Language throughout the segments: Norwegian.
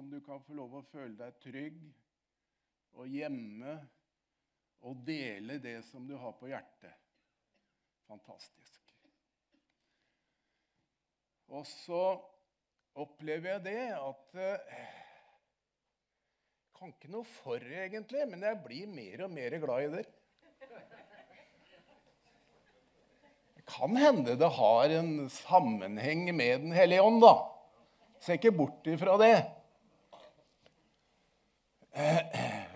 som du kan få lov å føle deg trygg og hjemme og dele det som du har på hjertet. Fantastisk. Og så opplever jeg det at eh, Kan ikke noe for egentlig, men jeg blir mer og mer glad i det. Det kan hende det har en sammenheng med Den hellige ånd, da. Se ikke bort ifra det.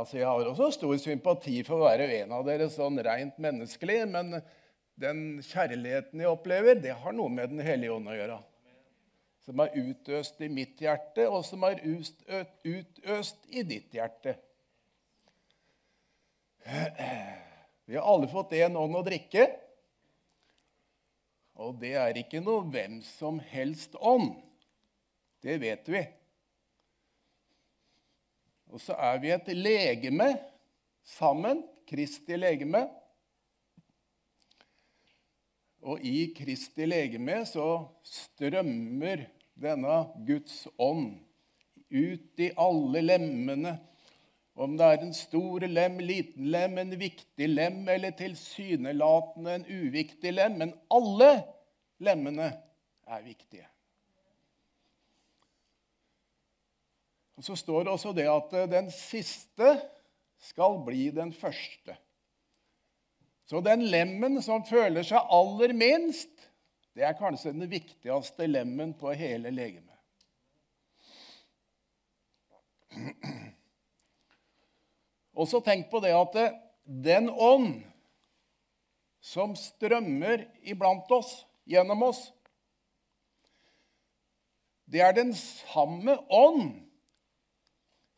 Altså, Jeg har også stor sympati for å være en av dere sånn rent menneskelig, men den kjærligheten jeg opplever, det har noe med Den hellige ånd å gjøre som er utøst i mitt hjerte, og som er utøst i ditt hjerte. Vi har alle fått én ånd å drikke, og det er ikke noe hvem som helst ånd. Det vet vi. Og så er vi et legeme sammen, Kristi legeme. Og i Kristi legeme så strømmer denne Guds ånd ut i alle lemmene. Om det er en stor lem, liten lem, en viktig lem eller tilsynelatende en uviktig lem. Men alle lemmene er viktige. Og Så står det også det at den siste skal bli den første. Så den lemmen som føler seg aller minst, det er kanskje den viktigste lemmen på hele legemet. Og så tenk på det at den ånd som strømmer iblant oss, gjennom oss, det er den samme ånd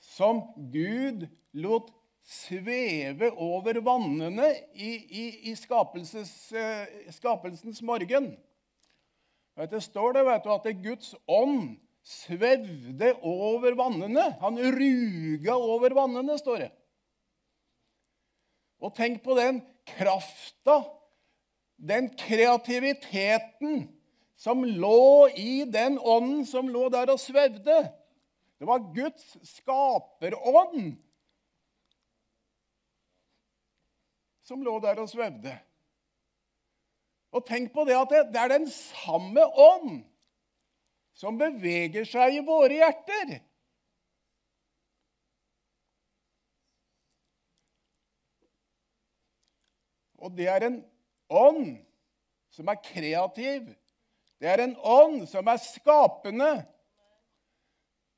som Gud lot sveve over vannene i, i, i uh, skapelsens morgen. Det står det vet du, at Guds ånd svevde over vannene. Han ruga over vannene, står det. Og tenk på den krafta, den kreativiteten, som lå i den ånden som lå der og svevde. Det var Guds skaperånd som lå der og svevde. Og tenk på det at det, er den samme ånd som beveger seg i våre hjerter. Og det er en ånd som er kreativ. Det er en ånd som er skapende.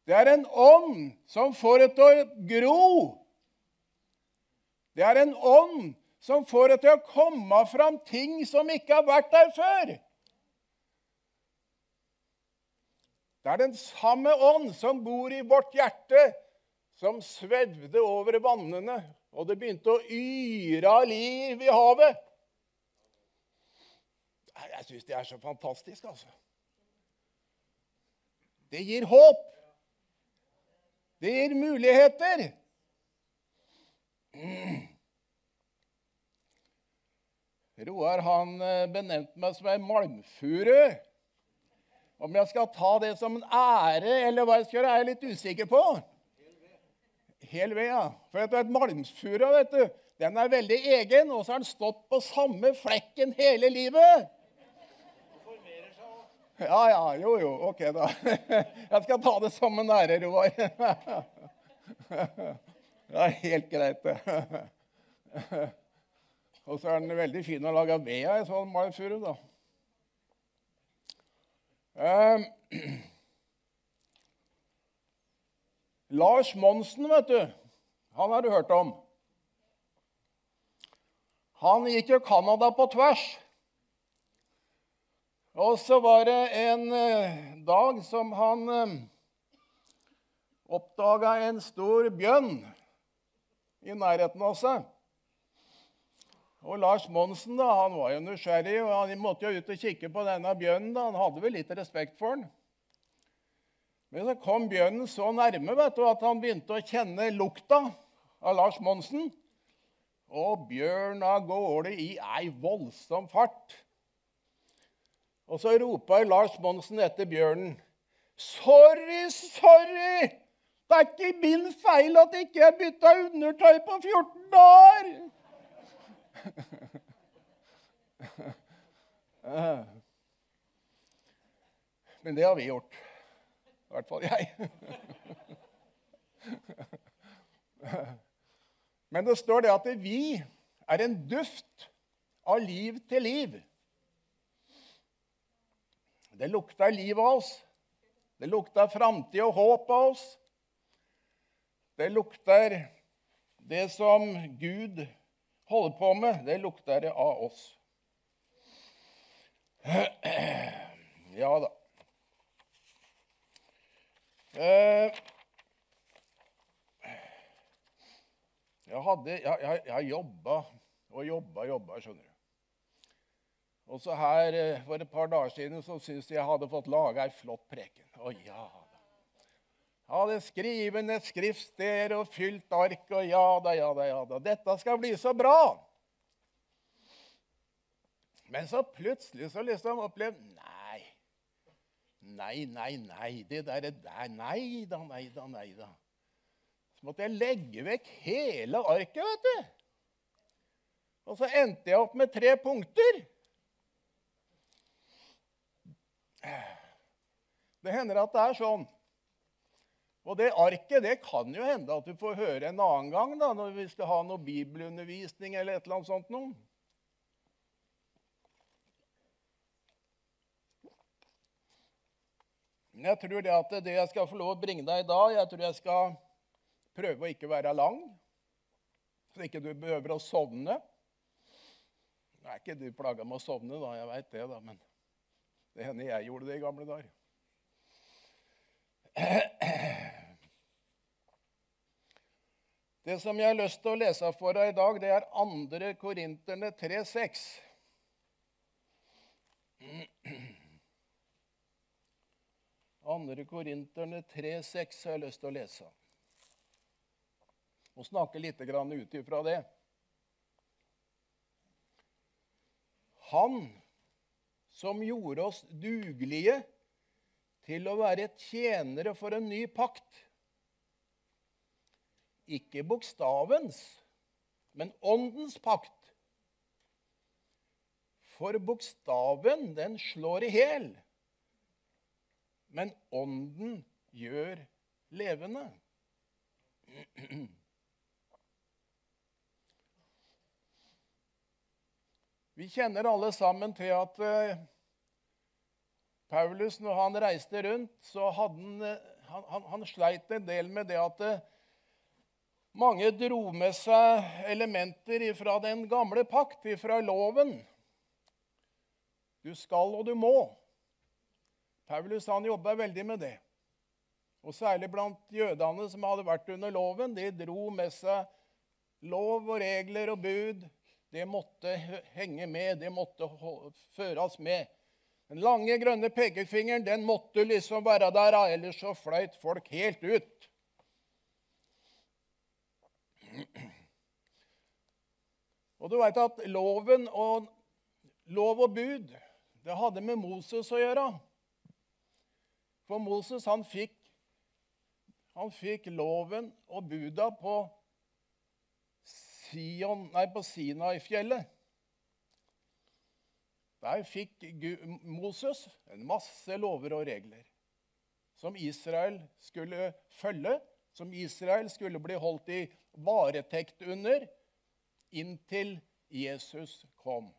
Det er en ånd som får det til å gro. Det er en ånd som får det til å komme fram ting som ikke har vært der før. Det er den samme ånd som bor i vårt hjerte, som svevde over vannene, og det begynte å yre av liv i havet. Jeg syns det er så fantastisk, altså. Det gir håp. Det gir muligheter. Roar han eh, benevnte meg som ei malmfuru. Om jeg skal ta det som en ære, eller hva jeg skal gjøre, er jeg litt usikker på. Hel ved, ja. For vet du, malmfura vet du, den er veldig egen, og så har den stått på samme flekken hele livet. Ja, ja, jo, jo. Ok, da. Jeg skal ta det som en ære, Roar. Det er helt greit, det. Og så er den veldig fin å lage ved av, sånn maifuru, da. Eh, Lars Monsen, vet du, han har du hørt om. Han gikk jo Canada på tvers. Og så var det en eh, dag som han eh, oppdaga en stor bjønn i nærheten av seg. Og Lars Monsen da, han var jo nysgjerrig, og han måtte jo ut og kikke på denne bjønnen. da. Han hadde vel litt respekt for den. Men så kom bjønnen så nærme vet du, at han begynte å kjenne lukta av Lars Monsen. Og bjørn av gårde i ei voldsom fart. Og så roper Lars Monsen etter bjørnen. Sorry, sorry! Det er ikke min feil at ikke jeg bytta undertøy på 14 dager! Men det har vi gjort. I hvert fall jeg. Men det står det at vi er en duft av liv til liv. Det lukter liv av oss. Det lukter framtid og håp av oss. Det lukter det som Gud holder på med, det lukter det av oss. Ja da. Eh, jeg Jeg, jeg jobba og jobba og jobba, skjønner du. Og så her eh, For et par dager siden så syntes jeg jeg hadde fått laga ei flott preken. Å ja da. Jeg hadde skrevet skriftsteder og fylt ark og ja da, ja da, ja da. Dette skal bli så bra. Men så plutselig så liksom opplevde Nei, nei, nei, nei. Det der, der Nei da, nei da, nei da. Så måtte jeg legge vekk hele arket, vet du. Og så endte jeg opp med tre punkter. Det hender at det er sånn. Og det arket det kan jo hende at du får høre en annen gang da, når vi skal ha noe bibelundervisning eller et eller annet sånt noe. Men jeg tror det at det jeg skal få lov å bringe deg i dag, jeg tror jeg skal prøve å ikke være lang, så ikke du behøver å sovne. Nå er ikke du plaga med å sovne, da, jeg veit det, da, men det hender jeg gjorde det i gamle dager. Det som jeg har lyst til å lese for deg i dag, det er 2. Korinterne 3,6. Andre Korinterne 3,6 har jeg lyst til å lese. Og snakke litt ut ifra det. Han som gjorde oss dugelige til å være tjenere for en ny pakt. Ikke bokstavens, men åndens pakt. For bokstaven, den slår i hjel men ånden gjør levende. Vi kjenner alle sammen til at uh, Paulus, når han reiste rundt, så hadde han, uh, han, han, han sleit en del med det at uh, mange dro med seg elementer fra den gamle pakt, fra loven. Du skal og du må. Paulus han jobba veldig med det. Og Særlig blant jødene som hadde vært under loven. De dro med seg lov og regler og bud. Det måtte henge med, det måtte føres med. Den lange, grønne pekefingeren den måtte liksom være der, ellers så fløyt folk helt ut. Og du veit at loven og lov og bud det hadde med Moses å gjøre. For Moses han fikk, han fikk loven og buda på, Sion, nei, på Sinai-fjellet. Der fikk Moses en masse lover og regler som Israel skulle følge, som Israel skulle bli holdt i varetekt under inntil Jesus kom.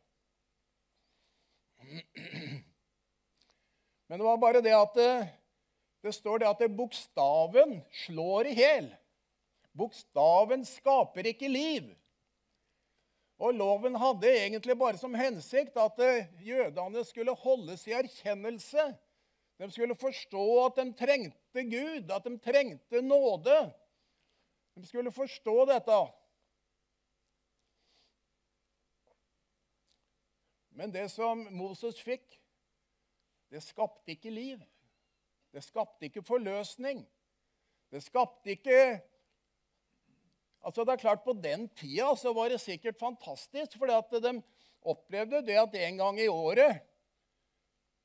Men det var bare det at det, det står det at det bokstaven slår i hjel. Bokstaven skaper ikke liv. Og Loven hadde egentlig bare som hensikt at eh, jødene skulle holdes i erkjennelse. De skulle forstå at de trengte Gud, at de trengte nåde. De skulle forstå dette. Men det som Moses fikk, det skapte ikke liv. Det skapte ikke forløsning. Det skapte ikke Altså, det er klart På den tida så var det sikkert fantastisk, for de opplevde det at en gang i året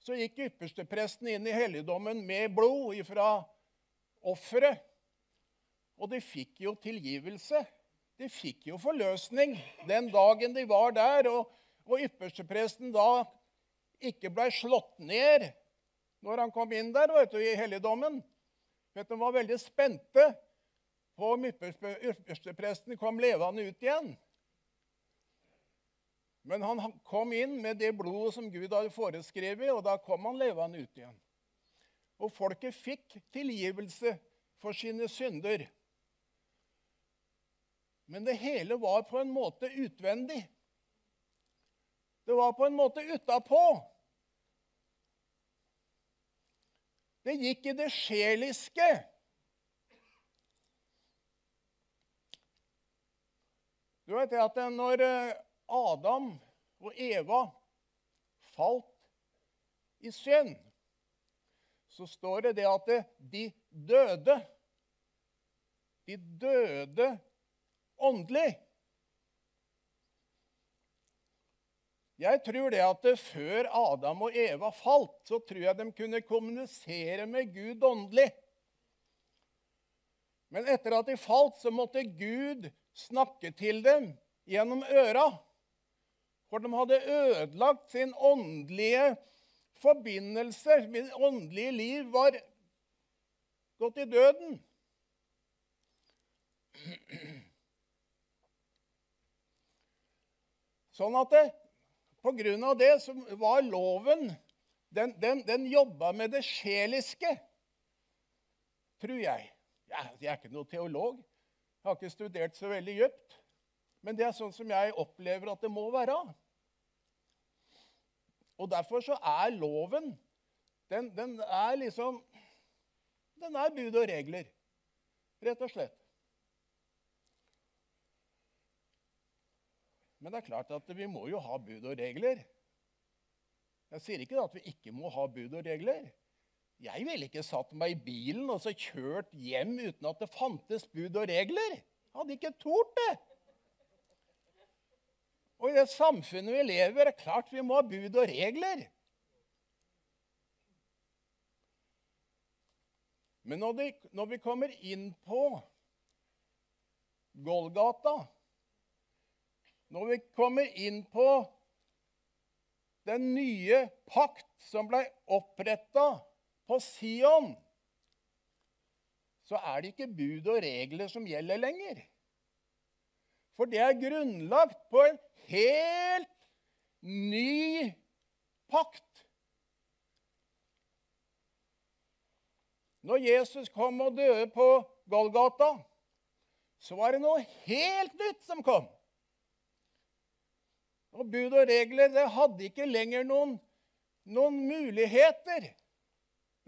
så gikk ypperstepresten inn i helligdommen med blod ifra offeret. Og de fikk jo tilgivelse. De fikk jo forløsning den dagen de var der. Og, og ypperstepresten da ikke blei slått ned når han kom inn der vet du, i helligdommen. Vet du, De var veldig spente om ypperstepresten kom levende ut igjen. Men han kom inn med det blodet som Gud hadde foreskrevet, og da kom han levende ut igjen. Og folket fikk tilgivelse for sine synder. Men det hele var på en måte utvendig. Det var på en måte utapå. Det gikk i det sjeliske. Du vet at når eh, Adam og Eva falt i synd, så står det det at de døde. De døde åndelig. Jeg tror det at før Adam og Eva falt, så tror jeg de kunne kommunisere med Gud åndelig. Men etter at de falt, så måtte Gud snakke til dem gjennom øra. For de hadde ødelagt sin åndelige forbindelse. Mitt åndelige liv var gått i døden. Sånn at det, på grunn av det så var loven Den, den, den jobba med det sjeliske, tror jeg. jeg. Jeg er ikke noen teolog. Jeg har ikke studert så veldig dypt. Men det er sånn som jeg opplever at det må være. Og Derfor så er loven den, den er liksom Den er bud og regler, rett og slett. Men det er klart at vi må jo ha bud og regler. Jeg sier ikke at vi ikke må ha bud og regler. Jeg ville ikke satt meg i bilen og så kjørt hjem uten at det fantes bud og regler. Jeg hadde ikke tort det. Og i det samfunnet vi lever, er det klart vi må ha bud og regler. Men når, de, når vi kommer inn på Golgata når vi kommer inn på den nye pakt som ble oppretta på Sion, så er det ikke bud og regler som gjelder lenger. For det er grunnlagt på en helt ny pakt. Når Jesus kom og døde på Golgata, så var det noe helt nytt som kom. Og bud og regler det hadde ikke lenger noen, noen muligheter.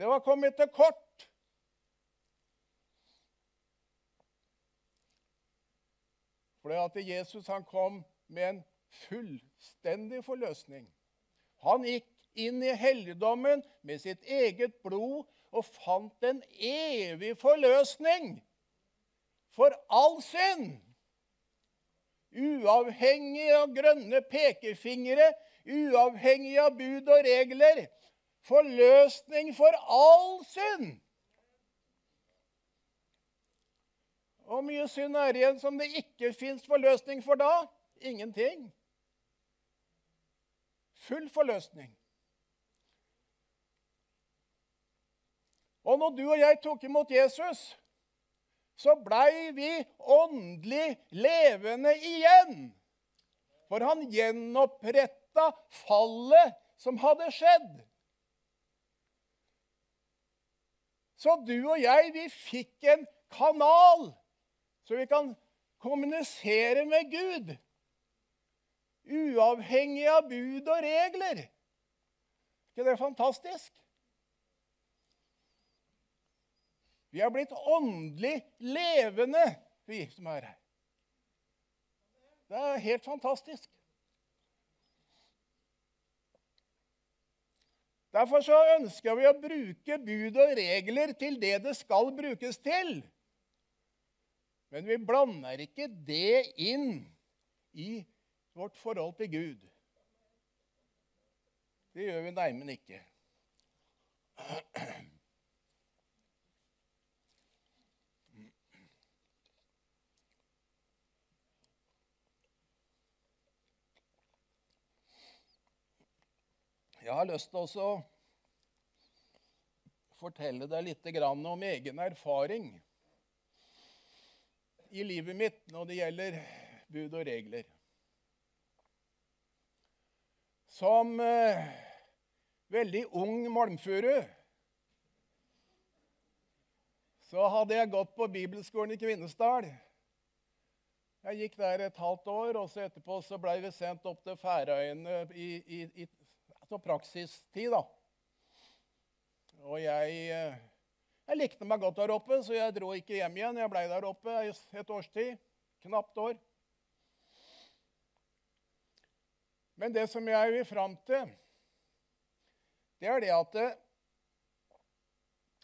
Det var kommet til kort. Fordi at Jesus han kom med en fullstendig forløsning. Han gikk inn i helligdommen med sitt eget blod og fant en evig forløsning for all synd. Uavhengig av grønne pekefingre, uavhengig av bud og regler. Forløsning for all synd. Hvor mye synd er igjen som det ikke fins forløsning for da? Ingenting. Full forløsning. Og når du og jeg tok imot Jesus så blei vi åndelig levende igjen. For han gjenoppretta fallet som hadde skjedd. Så du og jeg, vi fikk en kanal, så vi kan kommunisere med Gud. Uavhengig av bud og regler. Er ikke det fantastisk? Vi har blitt åndelig levende, vi som er her. Det er helt fantastisk. Derfor så ønsker vi å bruke bud og regler til det det skal brukes til. Men vi blander ikke det inn i vårt forhold til Gud. Det gjør vi neimen ikke. Jeg har lyst til å fortelle deg litt om egen erfaring i livet mitt når det gjelder bud og regler. Som eh, veldig ung malmfuru så hadde jeg gått på bibelskolen i Kvinesdal. Jeg gikk der et halvt år, og så etterpå så ble vi sendt opp til Færøyene i, i, i altså praksistid. da. Og jeg, eh, jeg, likte meg godt der oppe, så jeg dro ikke hjem igjen. Jeg ble der oppe et års tid. Knapt år. Men det som jeg vil fram til, det er det at eh,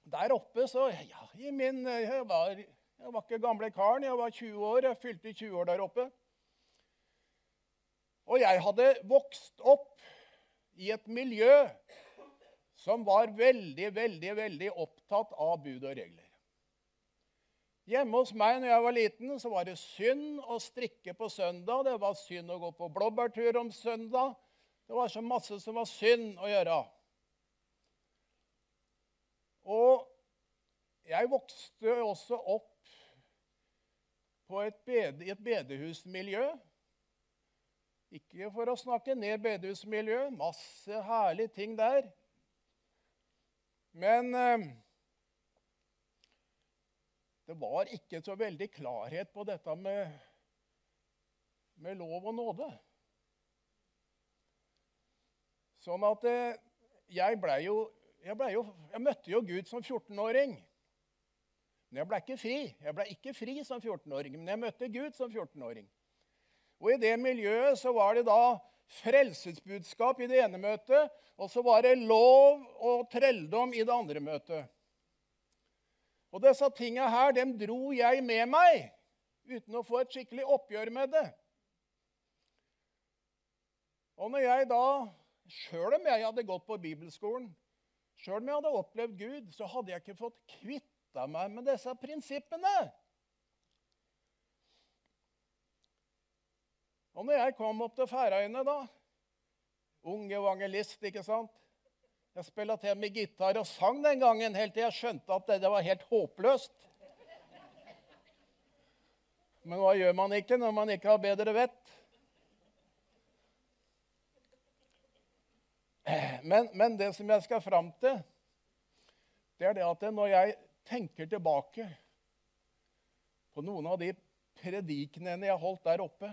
der oppe så ja, i min, jeg, var, jeg var ikke gamle karen. Jeg var 20 år. Jeg fylte 20 år der oppe. Og jeg hadde vokst opp i et miljø som var veldig, veldig, veldig opptatt av bud og regler. Hjemme hos meg når jeg var liten, så var det synd å strikke på søndag. Det var synd å gå på blåbærtur om søndag. Det var så masse som var synd å gjøre. Og jeg vokste også opp i et bedehusmiljø. Ikke for å snakke ned bedehusmiljøet. Masse herlige ting der. Men eh, det var ikke så veldig klarhet på dette med, med lov og nåde. Sånn at eh, jeg blei jo, ble jo Jeg møtte jo Gud som 14-åring. Men jeg ble ikke fri. Jeg ble ikke fri som 14-åring, men jeg møtte Gud som 14-åring. Og I det miljøet så var det da frelsesbudskap i det ene møtet, og så var det lov og trelldom i det andre møtet. Og disse tinga her, dem dro jeg med meg uten å få et skikkelig oppgjør med det. Og når jeg da, sjøl om jeg hadde gått på bibelskolen, sjøl om jeg hadde opplevd Gud, så hadde jeg ikke fått kvitta meg med disse prinsippene. Og når jeg kom opp til Færøyene, da Ung evangelist, ikke sant? Jeg spilte til med gitar og sang den gangen helt til jeg skjønte at det var helt håpløst. Men hva gjør man ikke når man ikke har bedre vett? Men, men det som jeg skal fram til, det er det at når jeg tenker tilbake på noen av de predikenene jeg holdt der oppe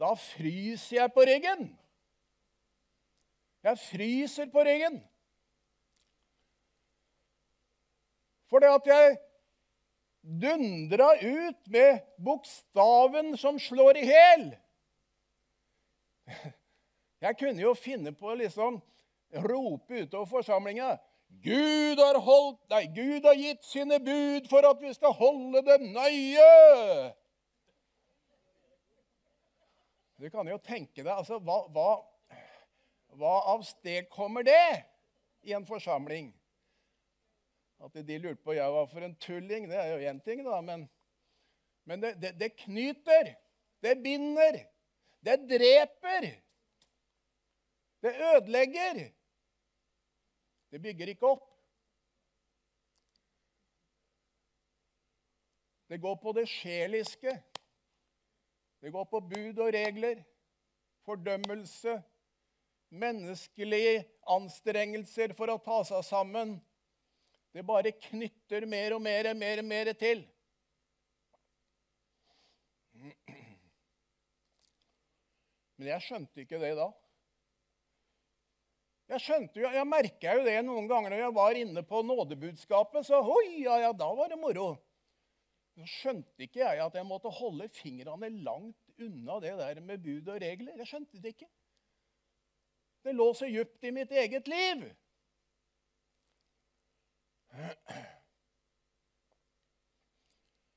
da fryser jeg på ryggen. Jeg fryser på ryggen. For det at jeg dundra ut med bokstaven som slår i hjel. Jeg kunne jo finne på å liksom rope utover forsamlinga Gud har, holdt, nei, Gud har gitt sine bud for at vi skal holde dem nøye. Du kan jo tenke deg altså, hva, hva, hva avstedkommer det i en forsamling? At de lurte på jeg var for en tulling, det er jo én ting, da. Men, men det, det, det, knyter. Det binder. Det dreper. Det ødelegger. Det bygger ikke opp. Det går på det sjeliske. Det går på bud og regler, fordømmelse, menneskelige anstrengelser for å ta seg sammen. Det bare knytter mer og mer, mer og mer til. Men jeg skjønte ikke det da. Jeg skjønte jo, jeg merka jo det noen ganger når jeg var inne på nådebudskapet. Så hoi, ja, ja, da var det moro. Så skjønte ikke jeg at jeg måtte holde fingrene langt unna det der med bud og regler. Jeg skjønte det ikke. Det lå så djupt i mitt eget liv.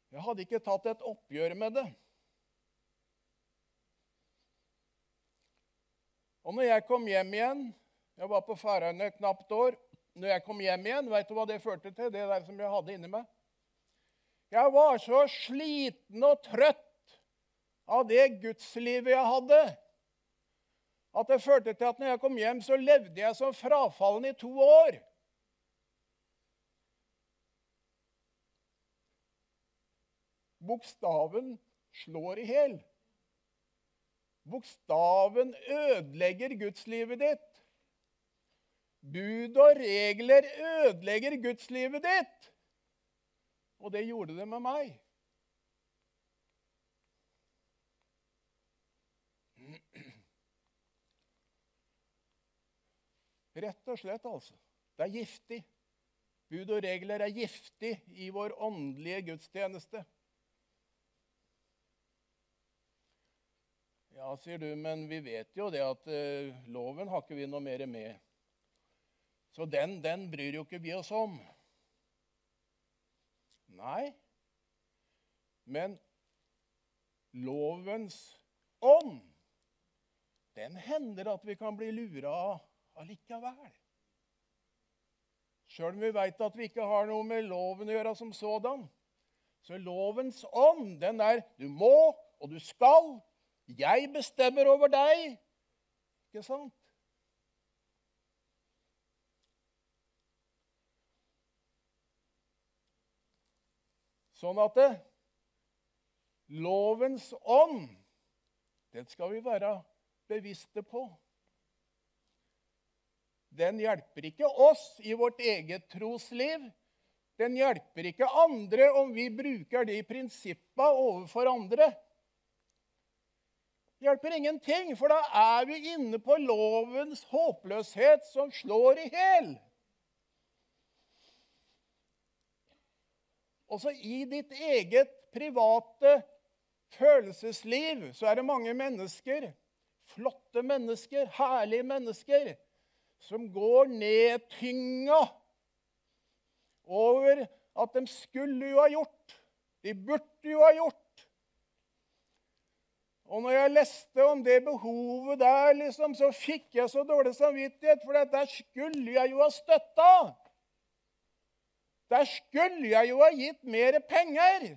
Jeg hadde ikke tatt et oppgjør med det. Og når jeg kom hjem igjen Jeg var på Færøyene et knapt år. når jeg kom hjem igjen, vet du hva det førte til? Det der som jeg hadde inni meg? Jeg var så sliten og trøtt av det gudslivet jeg hadde, at det førte til at når jeg kom hjem, så levde jeg som frafallen i to år. Bokstaven slår i hjel. Bokstaven ødelegger gudslivet ditt. Bud og regler ødelegger gudslivet ditt. Og det gjorde det med meg. Rett og slett, altså. Det er giftig. Bud og regler er giftig i vår åndelige gudstjeneste. Ja, sier du, men vi vet jo det at uh, loven har ikke vi noe mer med. Så den, den bryr jo ikke vi oss om. Nei, men lovens ånd, den hender at vi kan bli lura av allikevel. Sjøl om vi veit at vi ikke har noe med loven å gjøre som sådan. Så lovens ånd, den er du må, og du skal, jeg bestemmer over deg. Ikke sant? Sånn at det, lovens ånd, den skal vi være bevisste på. Den hjelper ikke oss i vårt eget trosliv. Den hjelper ikke andre om vi bruker de prinsippa overfor andre Det hjelper ingenting, for da er vi inne på lovens håpløshet som slår i hjel. Også i ditt eget private følelsesliv så er det mange mennesker, flotte mennesker, herlige mennesker, som går nedtynga over at de skulle jo ha gjort, de burde jo ha gjort. Og når jeg leste om det behovet der, liksom, så fikk jeg så dårlig samvittighet, for der skulle jeg jo ha støtta. Der skulle jeg jo ha gitt mer penger.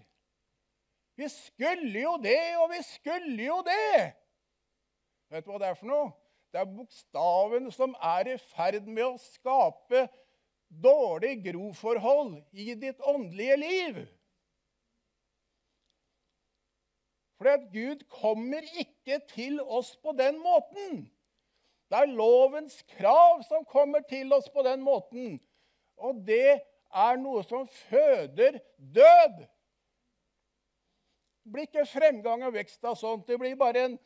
Vi skulle jo det, og vi skulle jo det. Vet du hva det er for noe? Det er bokstaven som er i ferd med å skape dårlig groforhold i ditt åndelige liv. For at Gud kommer ikke til oss på den måten. Det er lovens krav som kommer til oss på den måten. Og det er noe som føder død. Det blir ikke fremgang og vekst av sånt. Det blir bare en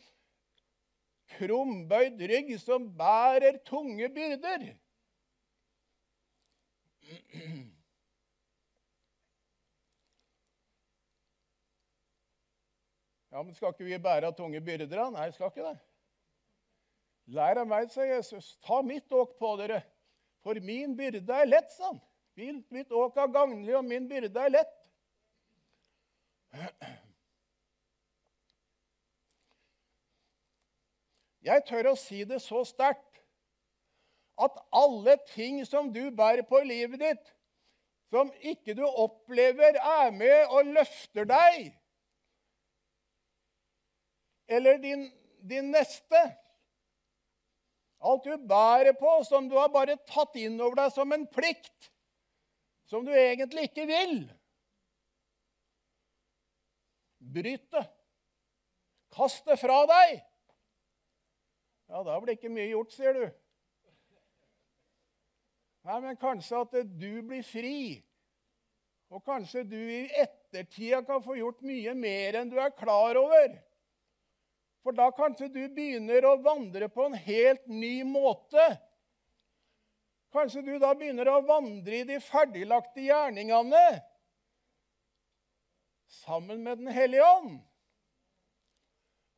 krumbøyd rygg som bærer tunge byrder. Ja, men skal ikke vi bære tunge byrder? da? Nei, skal ikke det. Lær av meg, sa Jesus. Ta mitt åk på dere, for min byrde er lett, sa han. Mitt åk er gagnlig, og min byrde er lett. Jeg tør å si det så sterkt at alle ting som du bærer på i livet ditt, som ikke du opplever er med og løfter deg eller din, din neste. Alt du bærer på, som du har bare tatt inn over deg som en plikt, som du egentlig ikke vil. Bryt det. Kast det fra deg. Ja, da blir ikke mye gjort, sier du. Nei, men kanskje at du blir fri. Og kanskje du i ettertida kan få gjort mye mer enn du er klar over. For da kanskje du begynner å vandre på en helt ny måte. Kanskje du da begynner å vandre i de ferdiglagte gjerningene sammen med Den hellige ånd.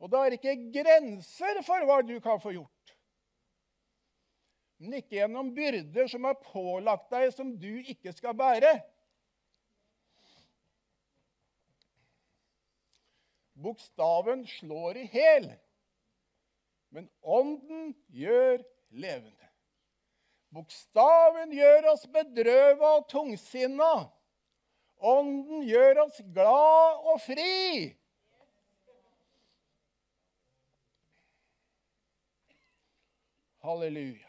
Og da er det ikke grenser for hva du kan få gjort. Men ikke gjennom byrder som er pålagt deg, som du ikke skal bære. Bokstaven slår i hæl, men ånden gjør levende. Bokstaven gjør oss bedrøva og tungsinna. Ånden gjør oss glad og fri. Halleluja.